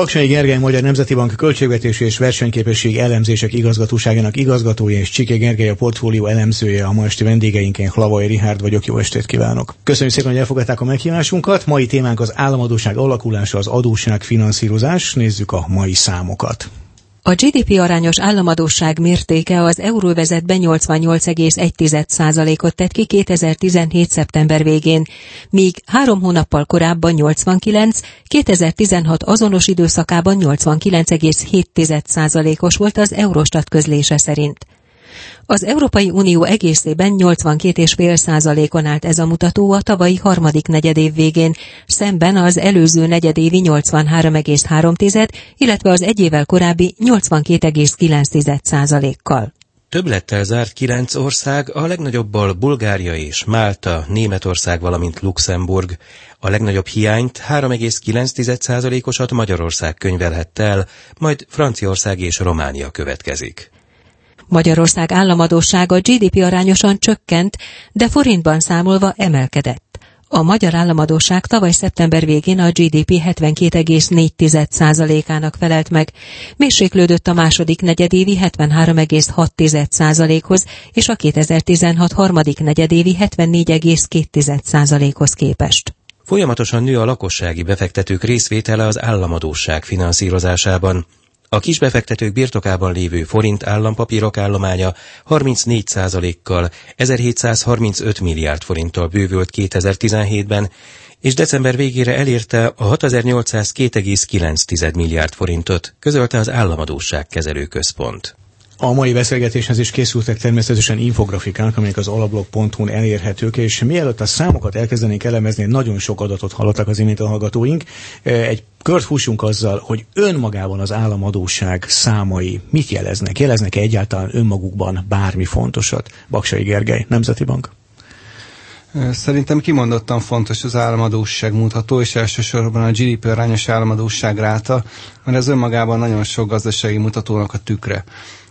Baksai Gergely Magyar Nemzeti Bank költségvetési és versenyképesség elemzések igazgatóságának igazgatója és Csike Gergely a portfólió elemzője a ma esti vendégeinken Hlavai Rihárd vagyok, jó estét kívánok. Köszönjük szépen, hogy elfogadták a meghívásunkat. Mai témánk az államadóság alakulása, az adósság finanszírozás. Nézzük a mai számokat. A GDP arányos államadóság mértéke az euróvezetben 88,1%-ot tett ki 2017. szeptember végén, míg három hónappal korábban 89, 2016 azonos időszakában 89,7%-os volt az Eurostat közlése szerint. Az Európai Unió egészében 82,5 százalékon állt ez a mutató a tavalyi harmadik negyedév végén, szemben az előző negyedévi 83,3, illetve az egy évvel korábbi 82,9 százalékkal. Többlettel zárt kilenc ország, a legnagyobbal Bulgária és Málta, Németország, valamint Luxemburg. A legnagyobb hiányt 3,9%-osat Magyarország könyvelhette el, majd Franciaország és Románia következik. Magyarország államadósága GDP arányosan csökkent, de forintban számolva emelkedett. A magyar államadóság tavaly szeptember végén a GDP 72,4%-ának felelt meg, mérséklődött a második negyedévi 73,6%-hoz és a 2016 harmadik negyedévi 74,2%-hoz képest. Folyamatosan nő a lakossági befektetők részvétele az államadóság finanszírozásában. A kisbefektetők birtokában lévő forint állampapírok állománya 34%-kal 1735 milliárd forinttal bővült 2017-ben, és december végére elérte a 6802,9 milliárd forintot, közölte az Államadóság Kezelő Központ. A mai beszélgetéshez is készültek természetesen infografikák, amelyek az alablog.hu-n elérhetők, és mielőtt a számokat elkezdenénk elemezni, nagyon sok adatot hallottak az imént a hallgatóink. Egy kört fussunk azzal, hogy önmagában az államadóság számai mit jeleznek? Jeleznek -e egyáltalán önmagukban bármi fontosat? Baksai Gergely, Nemzeti Bank. Szerintem kimondottan fontos az államadóság mutató, és elsősorban a GDP arányos államadóság ráta, mert ez önmagában nagyon sok gazdasági mutatónak a tükre.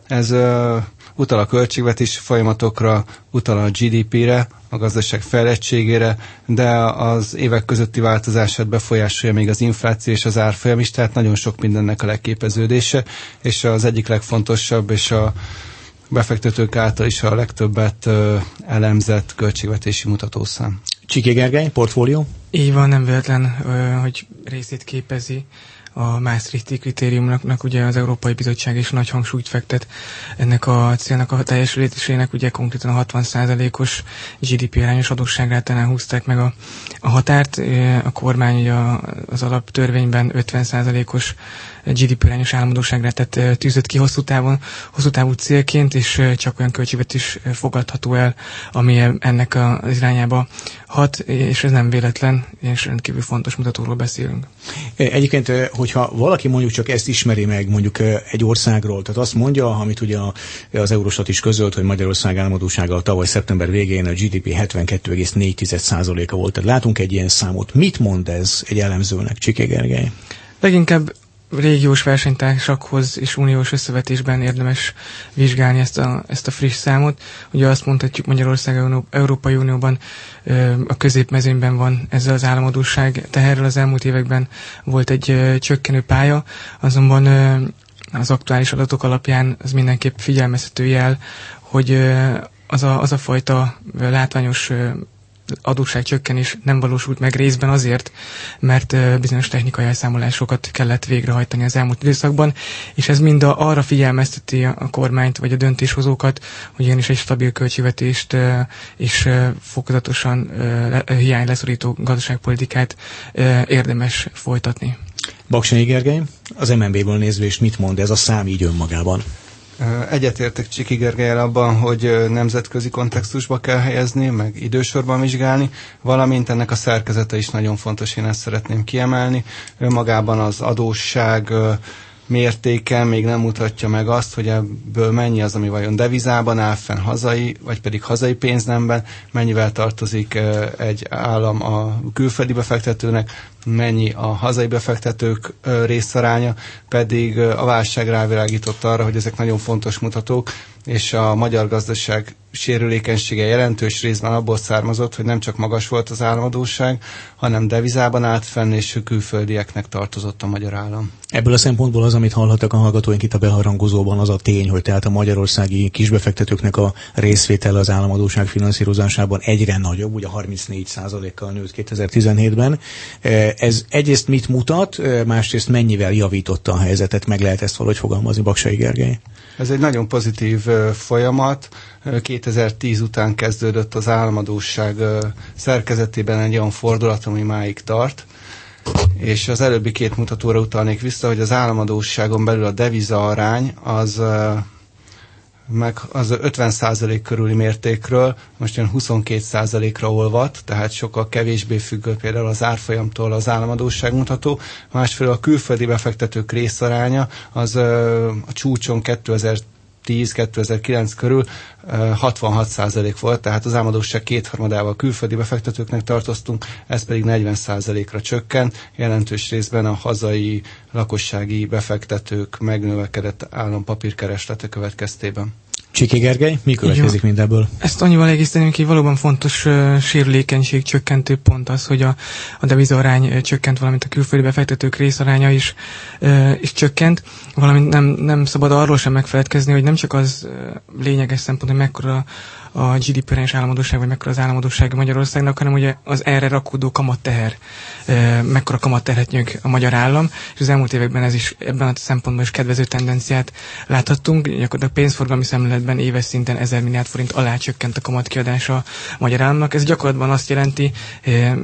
Ez uh, utal a költségvetési folyamatokra, utal a GDP-re, a gazdaság fejlettségére, de az évek közötti változását befolyásolja még az infláció és az árfolyam is, tehát nagyon sok mindennek a legképeződése, és az egyik legfontosabb, és a befektetők által is a legtöbbet uh, elemzett költségvetési mutatószám. Csiki Gergely, portfólió? Így van, nem véletlen, hogy részét képezi a Maastrichti kritériumnak ugye az Európai Bizottság is nagy hangsúlyt fektet ennek a célnak a teljesülésének, ugye konkrétan a 60%-os GDP arányos adósságrátánál húzták meg a, a határt. A kormány ugye az alaptörvényben 50%-os GDP arányos álmodóságrát tűzött ki hosszú távon, hosszú távú célként, és csak olyan költségvetés fogadható el, ami ennek az irányába hat, és ez nem véletlen, és rendkívül fontos mutatóról beszélünk. Egyébként, hogyha valaki mondjuk csak ezt ismeri meg mondjuk egy országról, tehát azt mondja, amit ugye az Eurostat is közölt, hogy Magyarország álmodósága tavaly szeptember végén a GDP 72,4%-a volt. Tehát látunk egy ilyen számot. Mit mond ez egy elemzőnek, Csike Gergely? Leginkább régiós versenytársakhoz és uniós összevetésben érdemes vizsgálni ezt a, ezt a friss számot. Ugye azt mondhatjuk Magyarország Európai Unióban a középmezőnyben van ezzel az államadóság teherrel az elmúlt években volt egy csökkenő pálya, azonban az aktuális adatok alapján az mindenképp figyelmeztető jel, hogy az a, az a fajta látványos adósságcsökkenés nem valósult meg részben azért, mert bizonyos technikai elszámolásokat kellett végrehajtani az elmúlt időszakban, és ez mind a, arra figyelmezteti a kormányt vagy a döntéshozókat, hogy igenis egy stabil költségvetést és fokozatosan hiány leszorító gazdaságpolitikát érdemes folytatni. Baksonyi Gergely, az MNB-ből nézve is mit mond ez a szám így önmagában? Egyetértek Csiki Gergelyel abban, hogy nemzetközi kontextusba kell helyezni, meg idősorban vizsgálni, valamint ennek a szerkezete is nagyon fontos, én ezt szeretném kiemelni. Önmagában az adósság mértéke még nem mutatja meg azt, hogy ebből mennyi az, ami vajon devizában áll fenn hazai, vagy pedig hazai pénznemben, mennyivel tartozik egy állam a külföldi befektetőnek, mennyi a hazai befektetők részaránya, pedig a válság rávilágított arra, hogy ezek nagyon fontos mutatók, és a magyar gazdaság sérülékenysége jelentős részben abból származott, hogy nem csak magas volt az államadóság, hanem devizában állt fenn, és külföldieknek tartozott a magyar állam. Ebből a szempontból az, amit hallhattak a hallgatóink itt a beharangozóban, az a tény, hogy tehát a magyarországi kisbefektetőknek a részvétele az államadóság finanszírozásában egyre nagyobb, ugye 34%-kal nőtt 2017-ben. Ez egyrészt mit mutat, másrészt mennyivel javította a helyzetet, meg lehet ezt valahogy fogalmazni, Baksai Gergely? Ez egy nagyon pozitív folyamat. 2010 után kezdődött az államadóság szerkezetében egy olyan fordulat, ami máig tart. És az előbbi két mutatóra utalnék vissza, hogy az államadóságon belül a deviza arány az meg az 50% körüli mértékről most olyan 22%-ra olvat, tehát sokkal kevésbé függő például az árfolyamtól az államadóság mutató. Másfelől a külföldi befektetők részaránya az a csúcson 2000 2010-2009 körül 66% volt, tehát az álmodóság kétharmadával külföldi befektetőknek tartoztunk, ez pedig 40%-ra csökken, jelentős részben a hazai lakossági befektetők megnövekedett állampapírkereslete következtében. Csiki Gergely, mi következik mindebből? Ezt annyival egésztenünk, hogy valóban fontos uh, sérülékenység csökkentő pont az, hogy a, a devizarány uh, csökkent, valamint a külföldi befektetők részaránya is, uh, is csökkent, valamint nem, nem szabad arról sem megfeledkezni, hogy nem csak az uh, lényeges szempont, hogy mekkora a GDP arányos államadóság, vagy mekkora az államadóság Magyarországnak, hanem ugye az erre rakódó kamatteher, mekkora kamatterhet nyög a magyar állam, és az elmúlt években ez is ebben a szempontból is kedvező tendenciát láthattunk. Gyakorlatilag pénzforgalmi szemléletben éves szinten 1000 milliárd forint alá csökkent a kamatkiadása a magyar államnak. Ez gyakorlatban azt jelenti,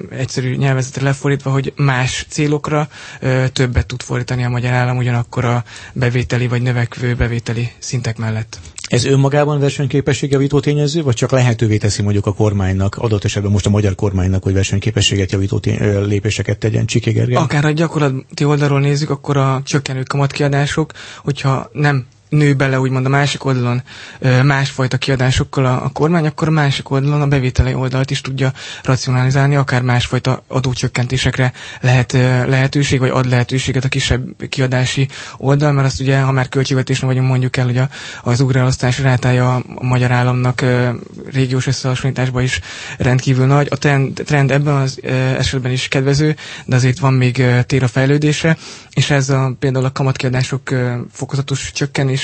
egyszerű nyelvezetre lefordítva, hogy más célokra többet tud fordítani a magyar állam ugyanakkor a bevételi vagy növekvő bevételi szintek mellett. Ez önmagában versenyképességjavító tényező, vagy csak lehetővé teszi mondjuk a kormánynak, adott esetben most a magyar kormánynak, hogy versenyképességet javító tény- lépéseket tegyen? Csiki Gergely? Akár a gyakorlati oldalról nézzük, akkor a csökkenő kamatkiadások, hogyha nem nő bele úgymond a másik oldalon másfajta kiadásokkal a, a kormány, akkor a másik oldalon a bevételi oldalt is tudja racionalizálni, akár másfajta adócsökkentésekre lehet lehetőség, vagy ad lehetőséget a kisebb kiadási oldal, mert azt ugye, ha már költségvetésben vagyunk, mondjuk el, hogy a, az ugrálasztás rátája a magyar államnak régiós összehasonlításban is rendkívül nagy. A trend, trend ebben az esetben is kedvező, de azért van még tér a fejlődésre, és ez a, például a kamatkiadások fokozatos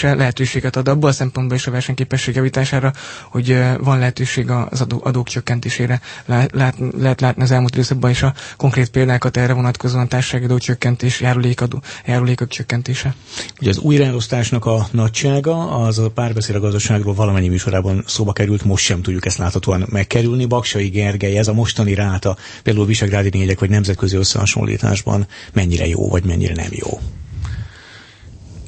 csökkenése lehetőséget ad abból a szempontból is a versenyképesség javítására, hogy van lehetőség az adó, adók csökkentésére. Lát, lehet látni az elmúlt időszakban is a konkrét példákat erre vonatkozóan társasági adó csökkentés, járulékadó, járulékok csökkentése. Ugye az újraelosztásnak a nagysága, az a párbeszéd a gazdaságról valamennyi műsorában szóba került, most sem tudjuk ezt láthatóan megkerülni. Baksai Gergely, ez a mostani ráta, például Visegrádi négyek vagy nemzetközi összehasonlításban mennyire jó, vagy mennyire nem jó?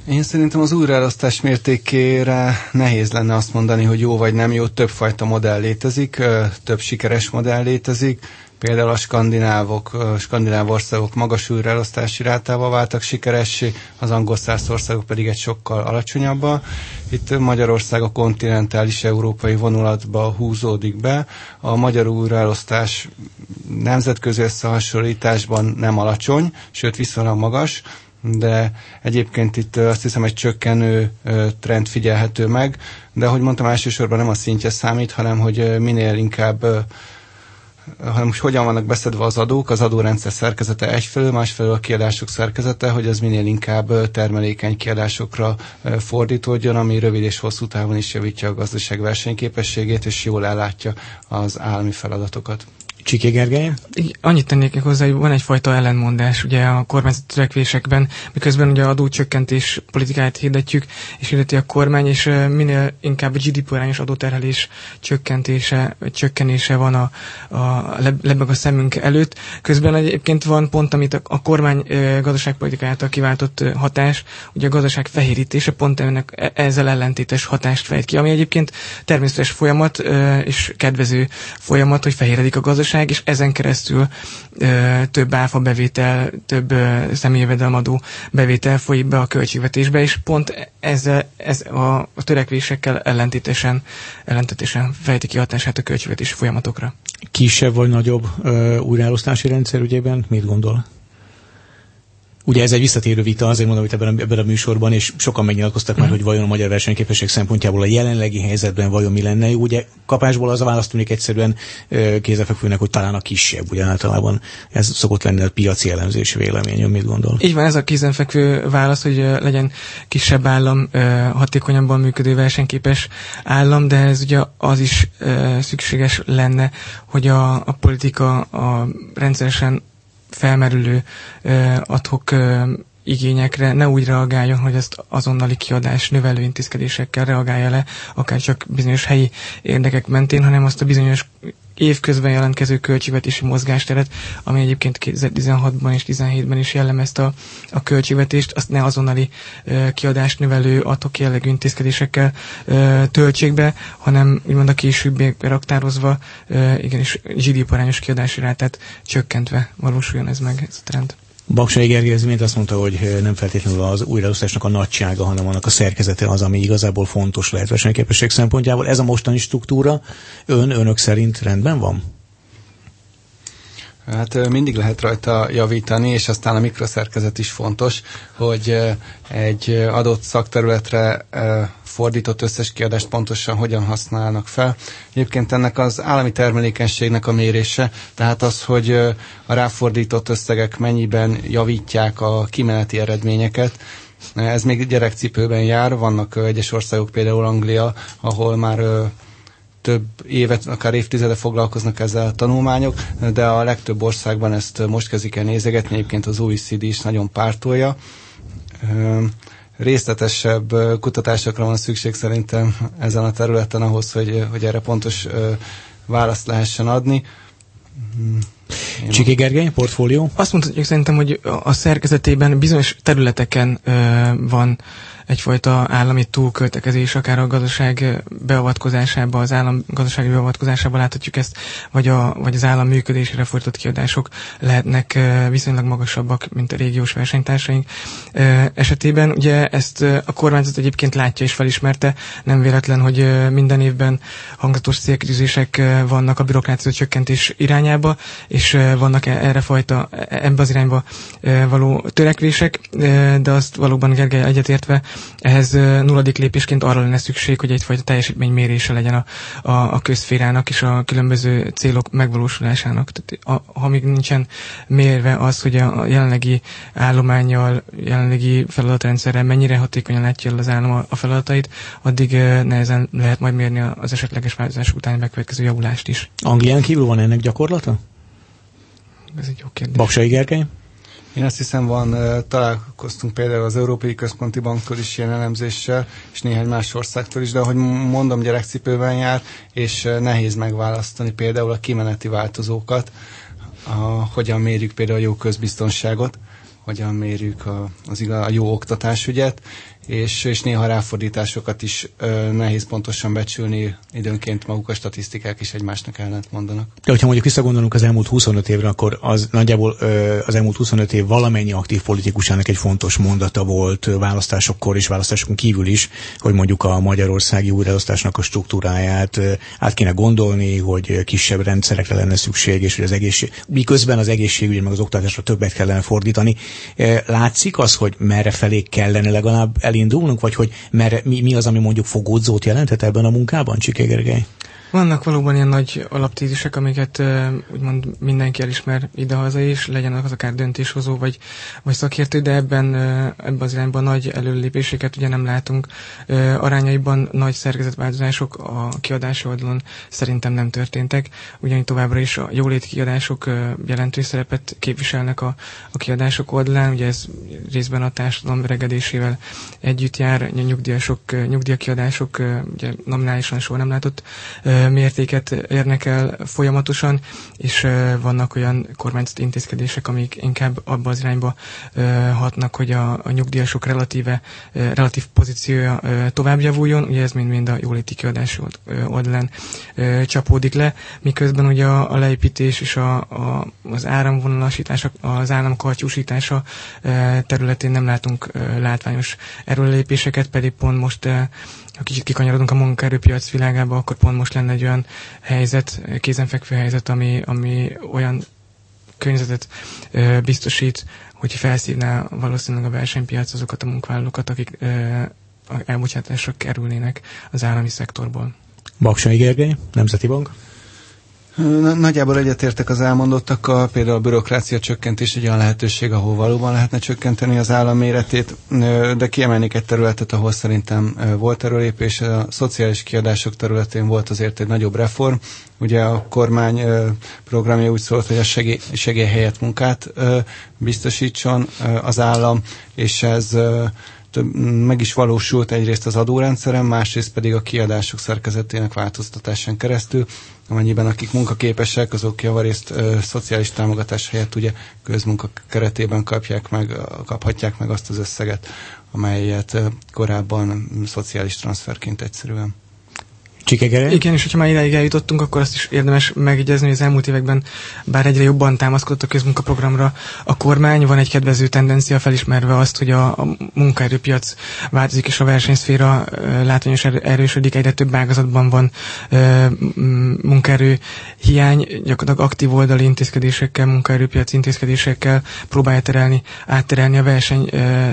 Én szerintem az újraelosztás mértékére nehéz lenne azt mondani, hogy jó vagy nem jó, többfajta modell létezik, több sikeres modell létezik. Például a skandinávok, skandináv országok magas újraelosztási rátával váltak sikeressé, az angol száz országok pedig egy sokkal alacsonyabban. Itt Magyarország a kontinentális európai vonulatba húzódik be. A magyar újraelosztás nemzetközi összehasonlításban nem alacsony, sőt viszonylag magas, de egyébként itt azt hiszem egy csökkenő trend figyelhető meg, de ahogy mondtam, elsősorban nem a szintje számít, hanem hogy minél inkább hanem hogy hogyan vannak beszedve az adók, az adórendszer szerkezete egyfelől, másfelől a kiadások szerkezete, hogy ez minél inkább termelékeny kiadásokra fordítódjon, ami rövid és hosszú távon is javítja a gazdaság versenyképességét, és jól ellátja az állami feladatokat. Csiki Gergely? Annyit tennék hozzá, hogy van egyfajta ellenmondás ugye a kormányzati törekvésekben, miközben ugye adócsökkentés politikáját hirdetjük, és hirdeti a kormány, és minél inkább a GDP arányos adóterhelés csökkentése, csökkenése van a, a lebeg a szemünk előtt. Közben egyébként van pont, amit a, a kormány gazdaságpolitikai által kiváltott hatás, ugye a gazdaság fehérítése pont ennek e, ezzel ellentétes hatást fejt ki, ami egyébként természetes folyamat és kedvező folyamat, hogy fehéredik a gazdaság, gazdaság, és ezen keresztül ö, több áfa bevétel, több ö, személyvedelmadó bevétel folyik be a költségvetésbe, és pont ez, ez a, a törekvésekkel ellentétesen, ellentétesen fejti ki hatását a költségvetési folyamatokra. Kisebb vagy nagyobb ö, újraelosztási rendszer ügyében mit gondol? Ugye ez egy visszatérő vita, azért mondom, hogy ebben a, ebben a műsorban, és sokan megnyilatkoztak már, mhm. hogy vajon a magyar versenyképesség szempontjából a jelenlegi helyzetben vajon mi lenne. Ugye kapásból az a választ tűnik egyszerűen kézefekvőnek, hogy talán a kisebb, ugye általában ez szokott lenni a piaci elemzés vélemény, mit gondol? Így van, ez a kézenfekvő válasz, hogy legyen kisebb állam, hatékonyabban működő versenyképes állam, de ez ugye az is szükséges lenne, hogy a, a politika a rendszeresen felmerülő adhok igényekre ne úgy reagáljon, hogy ezt azonnali kiadás növelő intézkedésekkel reagálja le, akár csak bizonyos helyi érdekek mentén, hanem azt a bizonyos évközben jelentkező költségvetési mozgásteret, ami egyébként 2016-ban és 2017-ben is jellemezte a, a költségvetést, azt ne azonnali uh, kiadást növelő atok jellegű intézkedésekkel uh, töltsék be, hanem úgymond a később raktározva, uh, igenis GDP arányos kiadási rátát csökkentve valósuljon ez meg, ez a trend. Baksai Gergely az azt mondta, hogy nem feltétlenül az újraosztásnak a nagysága, hanem annak a szerkezete az, ami igazából fontos lehet versenyképesség szempontjából. Ez a mostani struktúra ön, önök szerint rendben van? Hát mindig lehet rajta javítani, és aztán a mikroszerkezet is fontos, hogy egy adott szakterületre fordított összes kiadást pontosan hogyan használnak fel. Egyébként ennek az állami termelékenységnek a mérése, tehát az, hogy a ráfordított összegek mennyiben javítják a kimeneti eredményeket, ez még gyerekcipőben jár, vannak egyes országok, például Anglia, ahol már több évet, akár évtizede foglalkoznak ezzel a tanulmányok, de a legtöbb országban ezt most kezdik el nézegetni, egyébként az OECD is nagyon pártolja részletesebb kutatásokra van szükség szerintem ezen a területen ahhoz, hogy, hogy erre pontos választ lehessen adni. Hmm. Csiki Gergely, portfólió? Azt mondhatjuk szerintem, hogy a szerkezetében bizonyos területeken ö, van egyfajta állami túlköltekezés, akár a gazdaság beavatkozásába, az állam gazdasági beavatkozásába láthatjuk ezt, vagy, a, vagy az állam működésére fordított kiadások lehetnek viszonylag magasabbak, mint a régiós versenytársaink esetében. Ugye ezt a kormányzat egyébként látja és felismerte, nem véletlen, hogy minden évben hangzatos célkitűzések vannak a bürokrácia csökkentés irányába, és vannak e-, erre fajta, e-, ebbe az irányba való törekvések, de azt valóban Gergely egyetértve ehhez nulladik lépésként arra lenne szükség, hogy egyfajta teljesítménymérése legyen a, a, a közférának és a különböző célok megvalósulásának. Tehát, a, ha még nincsen mérve az, hogy a jelenlegi állományjal, jelenlegi feladatrendszerrel mennyire hatékonyan látja el az állam a feladatait, addig nehezen lehet majd mérni az esetleges változás után megkövetkező javulást is. Anglián kívül van ennek gyakorlata? Ez egy jó kérdés. Baksai Gergely? Én azt hiszem van, találkoztunk például az Európai Központi Banktól is ilyen elemzéssel, és néhány más országtól is, de ahogy mondom, gyerekcipőben jár, és nehéz megválasztani például a kimeneti változókat, a, hogyan mérjük például a jó közbiztonságot, hogyan mérjük a, az igaz, a jó oktatásügyet, és, és néha ráfordításokat is ö, nehéz pontosan becsülni, időnként maguk a statisztikák is egymásnak ellent mondanak. De hogyha mondjuk visszagondolunk az elmúlt 25 évre, akkor az nagyjából ö, az elmúlt 25 év valamennyi aktív politikusának egy fontos mondata volt választásokkor és választásokon kívül is, hogy mondjuk a magyarországi újraosztásnak a struktúráját ö, át kéne gondolni, hogy kisebb rendszerekre lenne szükség, és hogy az egészség, miközben az egészségügy meg az oktatásra többet kellene fordítani. Látszik az, hogy merre felé kellene legalább elindulnunk, vagy hogy merre, mi, mi az, ami mondjuk fogódzót jelenthet ebben a munkában, Csiké Gergely? Vannak valóban ilyen nagy alaptézisek, amiket úgymond mindenki elismer idehaza is, legyen az akár döntéshozó vagy, vagy szakértő, de ebben, ebben az irányban nagy előlépéseket ugye nem látunk. Arányaiban nagy szerkezetváltozások a kiadási oldalon szerintem nem történtek, ugyanígy továbbra is a jóléti kiadások jelentős szerepet képviselnek a, a kiadások oldalán, ugye ez részben a társadalom regedésével együtt jár, nyugdíjasok, nyugdíjakiadások uh, ugye nominálisan soha nem látott mértéket érnek el folyamatosan, és vannak olyan kormányzati intézkedések, amik inkább abba az irányba hatnak, hogy a, nyugdíjasok relatíve, relatív pozíciója tovább javuljon, ugye ez mind-mind a jóléti kiadás oldalán csapódik le, miközben ugye a, a leépítés és a, a, az áramvonalasítás, az állam kartyúsítása területén nem látunk látványos erőlépéseket, pedig pont most ha kicsit kikanyarodunk a munkaerőpiac világába, akkor pont most lenne egy olyan helyzet, kézenfekvő helyzet, ami, ami olyan környezetet biztosít, hogy felszívná valószínűleg a versenypiac azokat a munkavállalókat, akik elbocsátásra kerülnének az állami szektorból. Baksai Gergely, Nemzeti Bank. Nagyjából egyetértek az elmondottakkal, például a bürokrácia csökkentés egy olyan lehetőség, ahol valóban lehetne csökkenteni az állam méretét, de kiemelnék egy területet, ahol szerintem volt erőlépés, a szociális kiadások területén volt azért egy nagyobb reform. Ugye a kormány programja úgy szólt, hogy a segély, segély helyett munkát biztosítson az állam, és ez meg is valósult egyrészt az adórendszeren, másrészt pedig a kiadások szerkezetének változtatásán keresztül, amennyiben akik munkaképesek, azok javarészt ö, szociális támogatás helyett ugye közmunka keretében kapják meg, kaphatják meg azt az összeget, amelyet ö, korábban szociális transferként egyszerűen Csikegere? Igen, és hogyha már ideig eljutottunk, akkor azt is érdemes megjegyezni, hogy az elmúlt években bár egyre jobban támaszkodott a közmunkaprogramra a kormány, van egy kedvező tendencia felismerve azt, hogy a, a munkaerőpiac változik, és a versenyszféra látványos erősödik, egyre több ágazatban van e, munkaerő hiány, gyakorlatilag aktív oldali intézkedésekkel, munkaerőpiac intézkedésekkel próbálja terelni, átterelni a verseny e,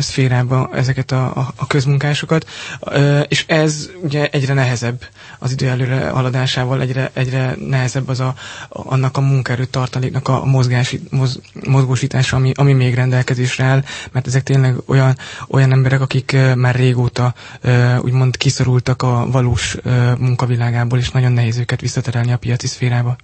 ezeket a, a, a közmunkásokat, e, és ez ugye egyre nehezebb az idő előre haladásával egyre, egyre nehezebb az a, annak a munkaerő tartaléknak a mozgási, moz, mozgósítása, ami, ami még rendelkezésre áll, mert ezek tényleg olyan, olyan emberek, akik már régóta úgymond kiszorultak a valós munkavilágából, és nagyon nehéz őket visszaterelni a piaci szférába.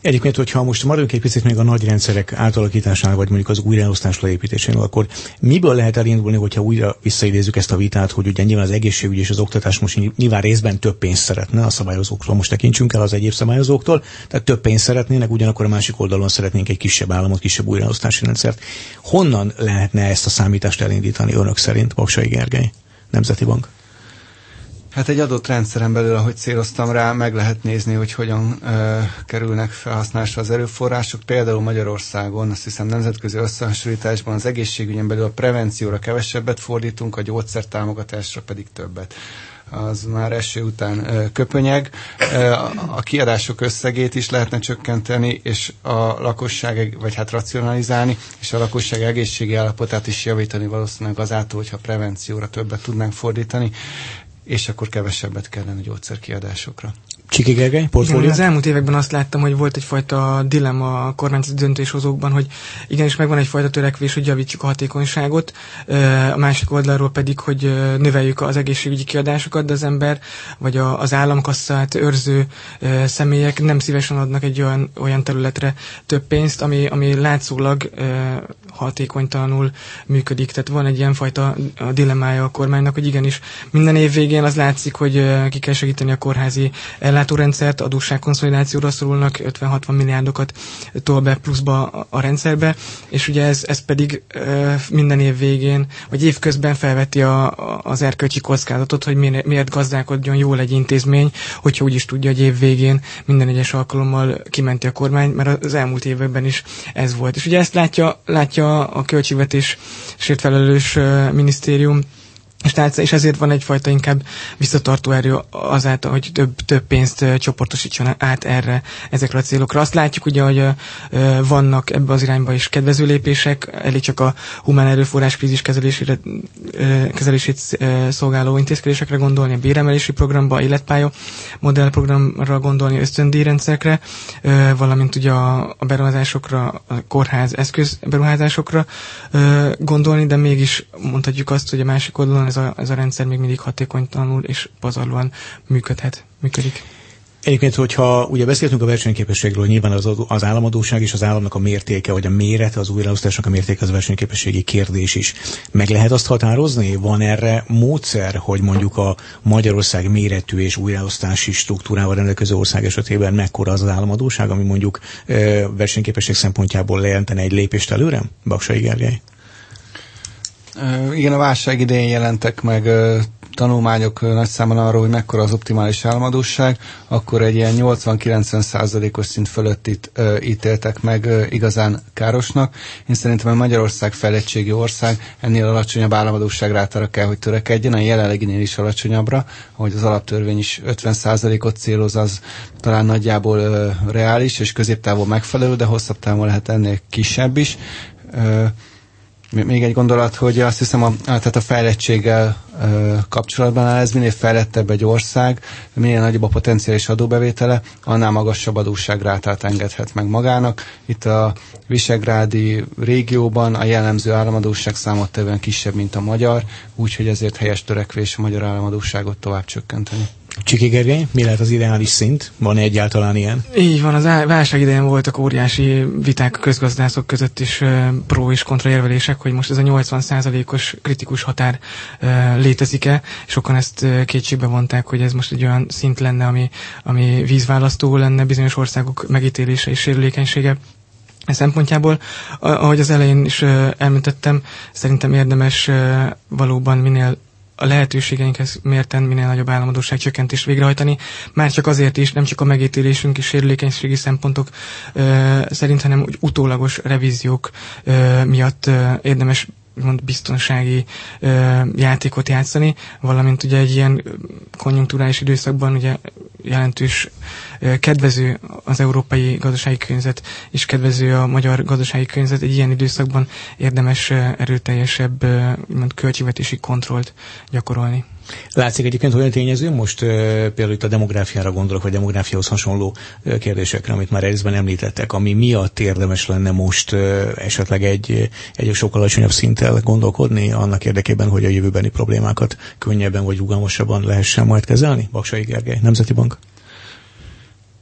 Egyébként, hogyha most maradunk egy picit még a nagy rendszerek átalakításánál, vagy mondjuk az újraelosztás leépítésénél, akkor miből lehet elindulni, hogyha újra visszaidézzük ezt a vitát, hogy ugye nyilván az egészségügy és az oktatás most nyilván részben több pénzt szeretne a szabályozóktól, most tekintsünk el az egyéb szabályozóktól, tehát több pénzt szeretnének, ugyanakkor a másik oldalon szeretnénk egy kisebb államot, kisebb újraelosztási rendszert. Honnan lehetne ezt a számítást elindítani önök szerint, Baksai Gergely, Nemzeti Bank? Hát egy adott rendszeren belül, ahogy céloztam rá, meg lehet nézni, hogy hogyan ö, kerülnek felhasználásra az erőforrások. Például Magyarországon, azt hiszem nemzetközi összehasonlításban az egészségügyen belül a prevencióra kevesebbet fordítunk, a gyógyszertámogatásra pedig többet az már eső után köpönyeg. A kiadások összegét is lehetne csökkenteni, és a lakosság, vagy hát racionalizálni, és a lakosság egészségi állapotát is javítani valószínűleg azáltal, hogyha prevencióra többet tudnánk fordítani és akkor kevesebbet kellene gyógyszerkiadásokra. Csiki Gergely, portfólió? Az elmúlt években azt láttam, hogy volt egyfajta dilemma a kormányzati döntéshozókban, hogy igenis megvan egyfajta törekvés, hogy javítsuk a hatékonyságot, a másik oldalról pedig, hogy növeljük az egészségügyi kiadásokat, de az ember vagy az államkasszát őrző személyek nem szívesen adnak egy olyan, olyan területre több pénzt, ami, ami látszólag hatékonytalanul működik. Tehát van egy ilyenfajta dilemmája a kormánynak, hogy igenis minden év végén az látszik, hogy ki kell segíteni a kórházi ellátórendszert, adósságkonszolidációra szorulnak 50-60 milliárdokat tol be pluszba a rendszerbe, és ugye ez, ez pedig minden év végén, vagy évközben felveti a, az erkölcsi kockázatot, hogy miért gazdálkodjon jól egy intézmény, hogyha úgy is tudja, hogy év végén minden egyes alkalommal kimenti a kormány, mert az elmúlt években is ez volt. És ugye ezt látja, látja a költségvetésért felelős minisztérium, és, tehát, és ezért van egyfajta inkább visszatartó erő azáltal, hogy több, több pénzt csoportosítson át erre, ezekre a célokra. Azt látjuk ugye, hogy vannak ebbe az irányba is kedvező lépések, elég csak a humán erőforrás krízis kezelésére, kezelését szolgáló intézkedésekre gondolni, a béremelési programba, életpálya modellprogramra gondolni, ösztöndíjrendszerekre, valamint ugye a, beruházásokra, a kórház eszköz beruházásokra gondolni, de mégis mondhatjuk azt, hogy a másik oldalon ez a, ez a rendszer még mindig hatékonytalanul és pazarlóan működhet, működik. Egyébként, hogyha ugye beszéltünk a versenyképességről, nyilván az, az államadóság és az államnak a mértéke, vagy a mérete, az újraosztásnak a mértéke, az versenyképességi kérdés is. Meg lehet azt határozni? Van erre módszer, hogy mondjuk a Magyarország méretű és újraosztási struktúrával rendelkező ország esetében mekkora az az államadóság, ami mondjuk versenyképesség szempontjából lejelentene egy lépést előre? Baksai Gergely? Igen, a válság idején jelentek meg tanulmányok nagy számban arról, hogy mekkora az optimális államadóság, akkor egy ilyen 80-90 százalékos szint fölött itt ítéltek meg igazán károsnak. Én szerintem a Magyarország fejlettségi ország ennél alacsonyabb államadóság rátára kell, hogy törekedjen, a jelenleginél is alacsonyabbra, ahogy az alaptörvény is 50 százalékot céloz, az talán nagyjából ö, reális és középtávon megfelelő, de hosszabb távon lehet ennél kisebb is. Ö, még egy gondolat, hogy azt hiszem a, tehát a fejlettséggel ö, kapcsolatban ez minél fejlettebb egy ország, minél nagyobb a potenciális adóbevétele, annál magasabb adósságrátát engedhet meg magának. Itt a Visegrádi régióban a jellemző államadóság számottevően kisebb, mint a magyar, úgyhogy ezért helyes törekvés a magyar államadóságot tovább csökkenteni. Csiki Gergely, mi lehet az ideális szint? Van-e egyáltalán ilyen? Így van, az válság idején voltak óriási viták a közgazdászok között is pro és kontra érvelések, hogy most ez a 80%-os kritikus határ létezik-e. Sokan ezt kétségbe vonták, hogy ez most egy olyan szint lenne, ami, ami vízválasztó lenne bizonyos országok megítélése és sérülékenysége e szempontjából. Ahogy az elején is elmondtam, szerintem érdemes valóban minél a lehetőségeinkhez mérten minél nagyobb államadóság csökkentést végrehajtani, már csak azért is, nem csak a megítélésünk és sérülékenységi szempontok ö, szerint, hanem úgy utólagos revíziók ö, miatt ö, érdemes mond biztonsági ö, játékot játszani, valamint ugye egy ilyen konjunkturális időszakban ugye jelentős ö, kedvező az európai gazdasági környezet, és kedvező a magyar gazdasági környezet, egy ilyen időszakban érdemes ö, erőteljesebb ö, mond költségvetési kontrollt gyakorolni. Látszik egyébként olyan tényező, most például itt a demográfiára gondolok, vagy demográfiához hasonló kérdésekre, amit már részben említettek, ami miatt érdemes lenne most esetleg egy, egy sokkal alacsonyabb szinttel gondolkodni annak érdekében, hogy a jövőbeni problémákat könnyebben vagy rugalmasabban lehessen majd kezelni? Baksai Gergely, Nemzeti Bank.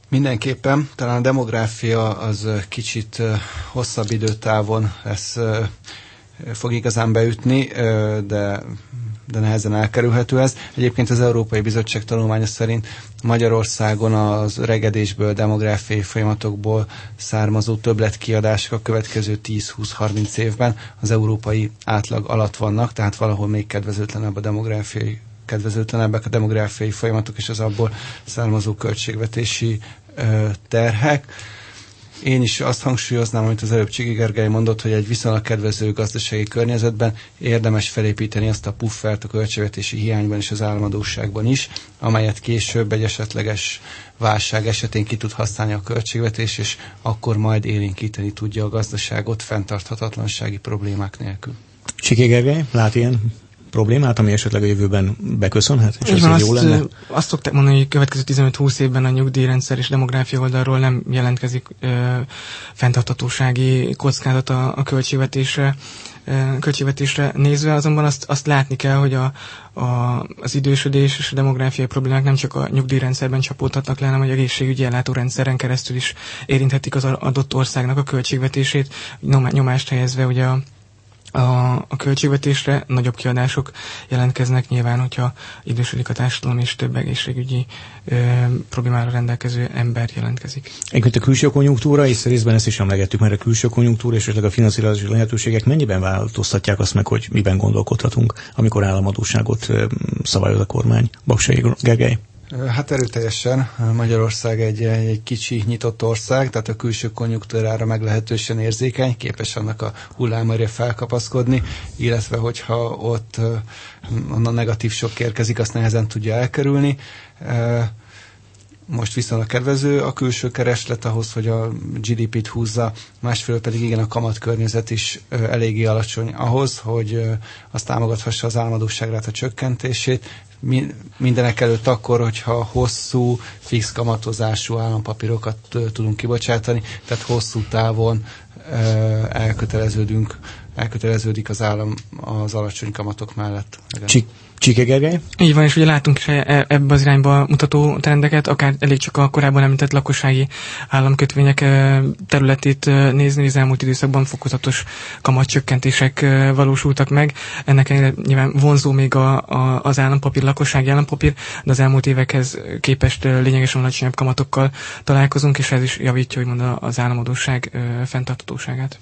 Mindenképpen, talán a demográfia az kicsit hosszabb időtávon lesz, fog igazán beütni, de de nehezen elkerülhető ez. Egyébként az Európai Bizottság tanulmánya szerint Magyarországon az regedésből, demográfiai folyamatokból származó többletkiadások a következő 10-20-30 évben az európai átlag alatt vannak, tehát valahol még kedvezőtlenebb a demográfiai kedvezőtlenebbek a demográfiai folyamatok és az abból származó költségvetési terhek én is azt hangsúlyoznám, amit az előbb Csigi Gergely mondott, hogy egy viszonylag kedvező gazdasági környezetben érdemes felépíteni azt a puffert a költségvetési hiányban és az államadóságban is, amelyet később egy esetleges válság esetén ki tud használni a költségvetés, és akkor majd élénkíteni tudja a gazdaságot fenntarthatatlansági problémák nélkül. Csiki Gergely, lát ilyen problémát, ami esetleg a jövőben beköszönhet? És van, azt, jó lenne? azt szokták mondani, hogy a következő 15-20 évben a nyugdíjrendszer és demográfia oldalról nem jelentkezik ö, fenntartatósági kockázat a, a költségvetésre költségvetésre nézve, azonban azt, azt látni kell, hogy a, a, az idősödés és a demográfiai problémák nem csak a nyugdíjrendszerben csapódhatnak le, hanem hogy egészségügyi ellátórendszeren keresztül is érinthetik az adott országnak a költségvetését, nyomást helyezve ugye a, a, a költségvetésre nagyobb kiadások jelentkeznek nyilván, hogyha idősödik a társadalom és több egészségügyi ö, problémára rendelkező ember jelentkezik. Egyébként a külső konjunktúra, és részben ezt is emlegettük, mert a külső konjunktúra és a finanszírozási lehetőségek mennyiben változtatják azt meg, hogy miben gondolkodhatunk, amikor államadóságot szabályoz a kormány? Baksai Gergely. Hát erőteljesen. Magyarország egy, egy kicsi nyitott ország, tehát a külső konjunktúrára meglehetősen érzékeny, képes annak a hullámörje felkapaszkodni, illetve hogyha ott a negatív sok érkezik, azt nehezen tudja elkerülni. Most viszonylag kedvező a külső kereslet ahhoz, hogy a GDP-t húzza, másfél pedig igen a kamat környezet is eléggé alacsony ahhoz, hogy azt támogathassa az álmodóságrát a csökkentését, mindenek előtt akkor, hogyha hosszú, fix kamatozású állampapírokat tudunk kibocsátani, tehát hosszú távon elköteleződünk, elköteleződik az állam az alacsony kamatok mellett. Csik Csike? Így van, és ugye látunk is e- ebbe az irányba mutató trendeket, akár elég csak a korábban említett lakossági államkötvények e, területét e, nézni, az elmúlt időszakban fokozatos kamatcsökkentések valósultak meg. Ennek nyilván vonzó még a, a, az állampapír, lakossági állampapír, de az elmúlt évekhez képest lényegesen alacsonyabb kamatokkal találkozunk, és ez is javítja, úgymond az államadóság fenntartatóságát.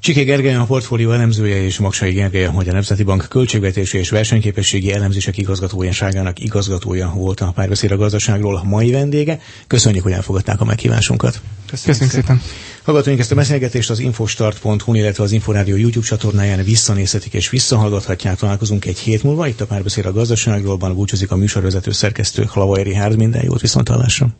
Csiké Gergely a portfólió elemzője és Maksai Gergely a Magyar Nemzeti Bank költségvetési és versenyképességi elemzések igazgatójáságának igazgatója volt a párbeszéd a gazdaságról mai vendége. Köszönjük, hogy elfogadták a meghívásunkat. Köszönjük, Köszönjük szépen. Hallgatóink ezt a beszélgetést az Infostart.hu, illetve az Inforádió YouTube csatornáján visszanézhetik és visszahallgathatják. Találkozunk egy hét múlva. Itt a párbeszéd a gazdaságról, búcsúzik a műsorvezető szerkesztő Hlavai Rihárd. Minden jót viszontalásra.